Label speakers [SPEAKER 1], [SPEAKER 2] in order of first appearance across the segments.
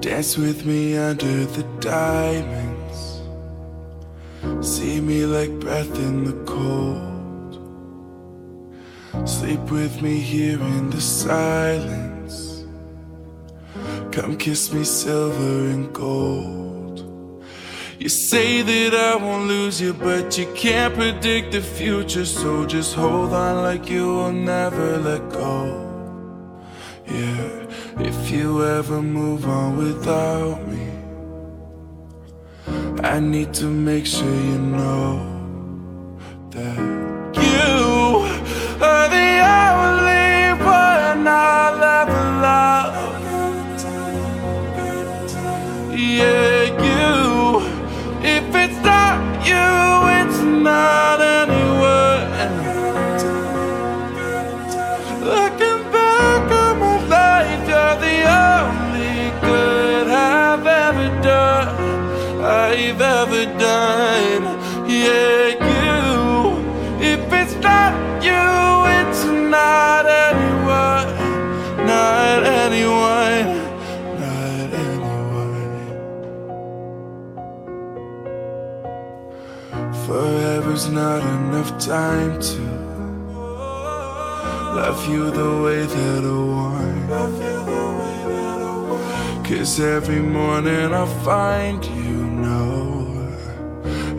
[SPEAKER 1] Dance with me under the diamonds. See me like breath in the cold. Sleep with me here in the silence. Come kiss me silver and gold. You say that I won't lose you, but you can't predict the future. So just hold on like you will never let go. Ever move on without me, I need to make sure you know that I've ever done. Yeah, you. If it's not you, it's not anyone. Not anyone. Not anyone. Forever's not enough time to love you the way that I want. Cause every morning I find you know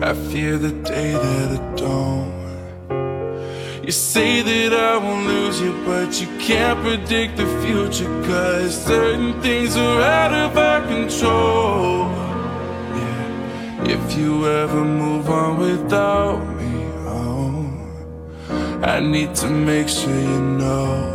[SPEAKER 1] I fear the day that I don't. You say that I won't lose you, but you can't predict the future. Cause certain things are out of our control. Yeah. If you ever move on without me, oh, I need to make sure you know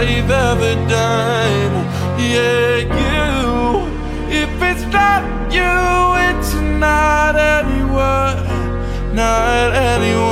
[SPEAKER 1] I've ever done. Yeah, you. If it's not you, it's not anyone. Not anyone.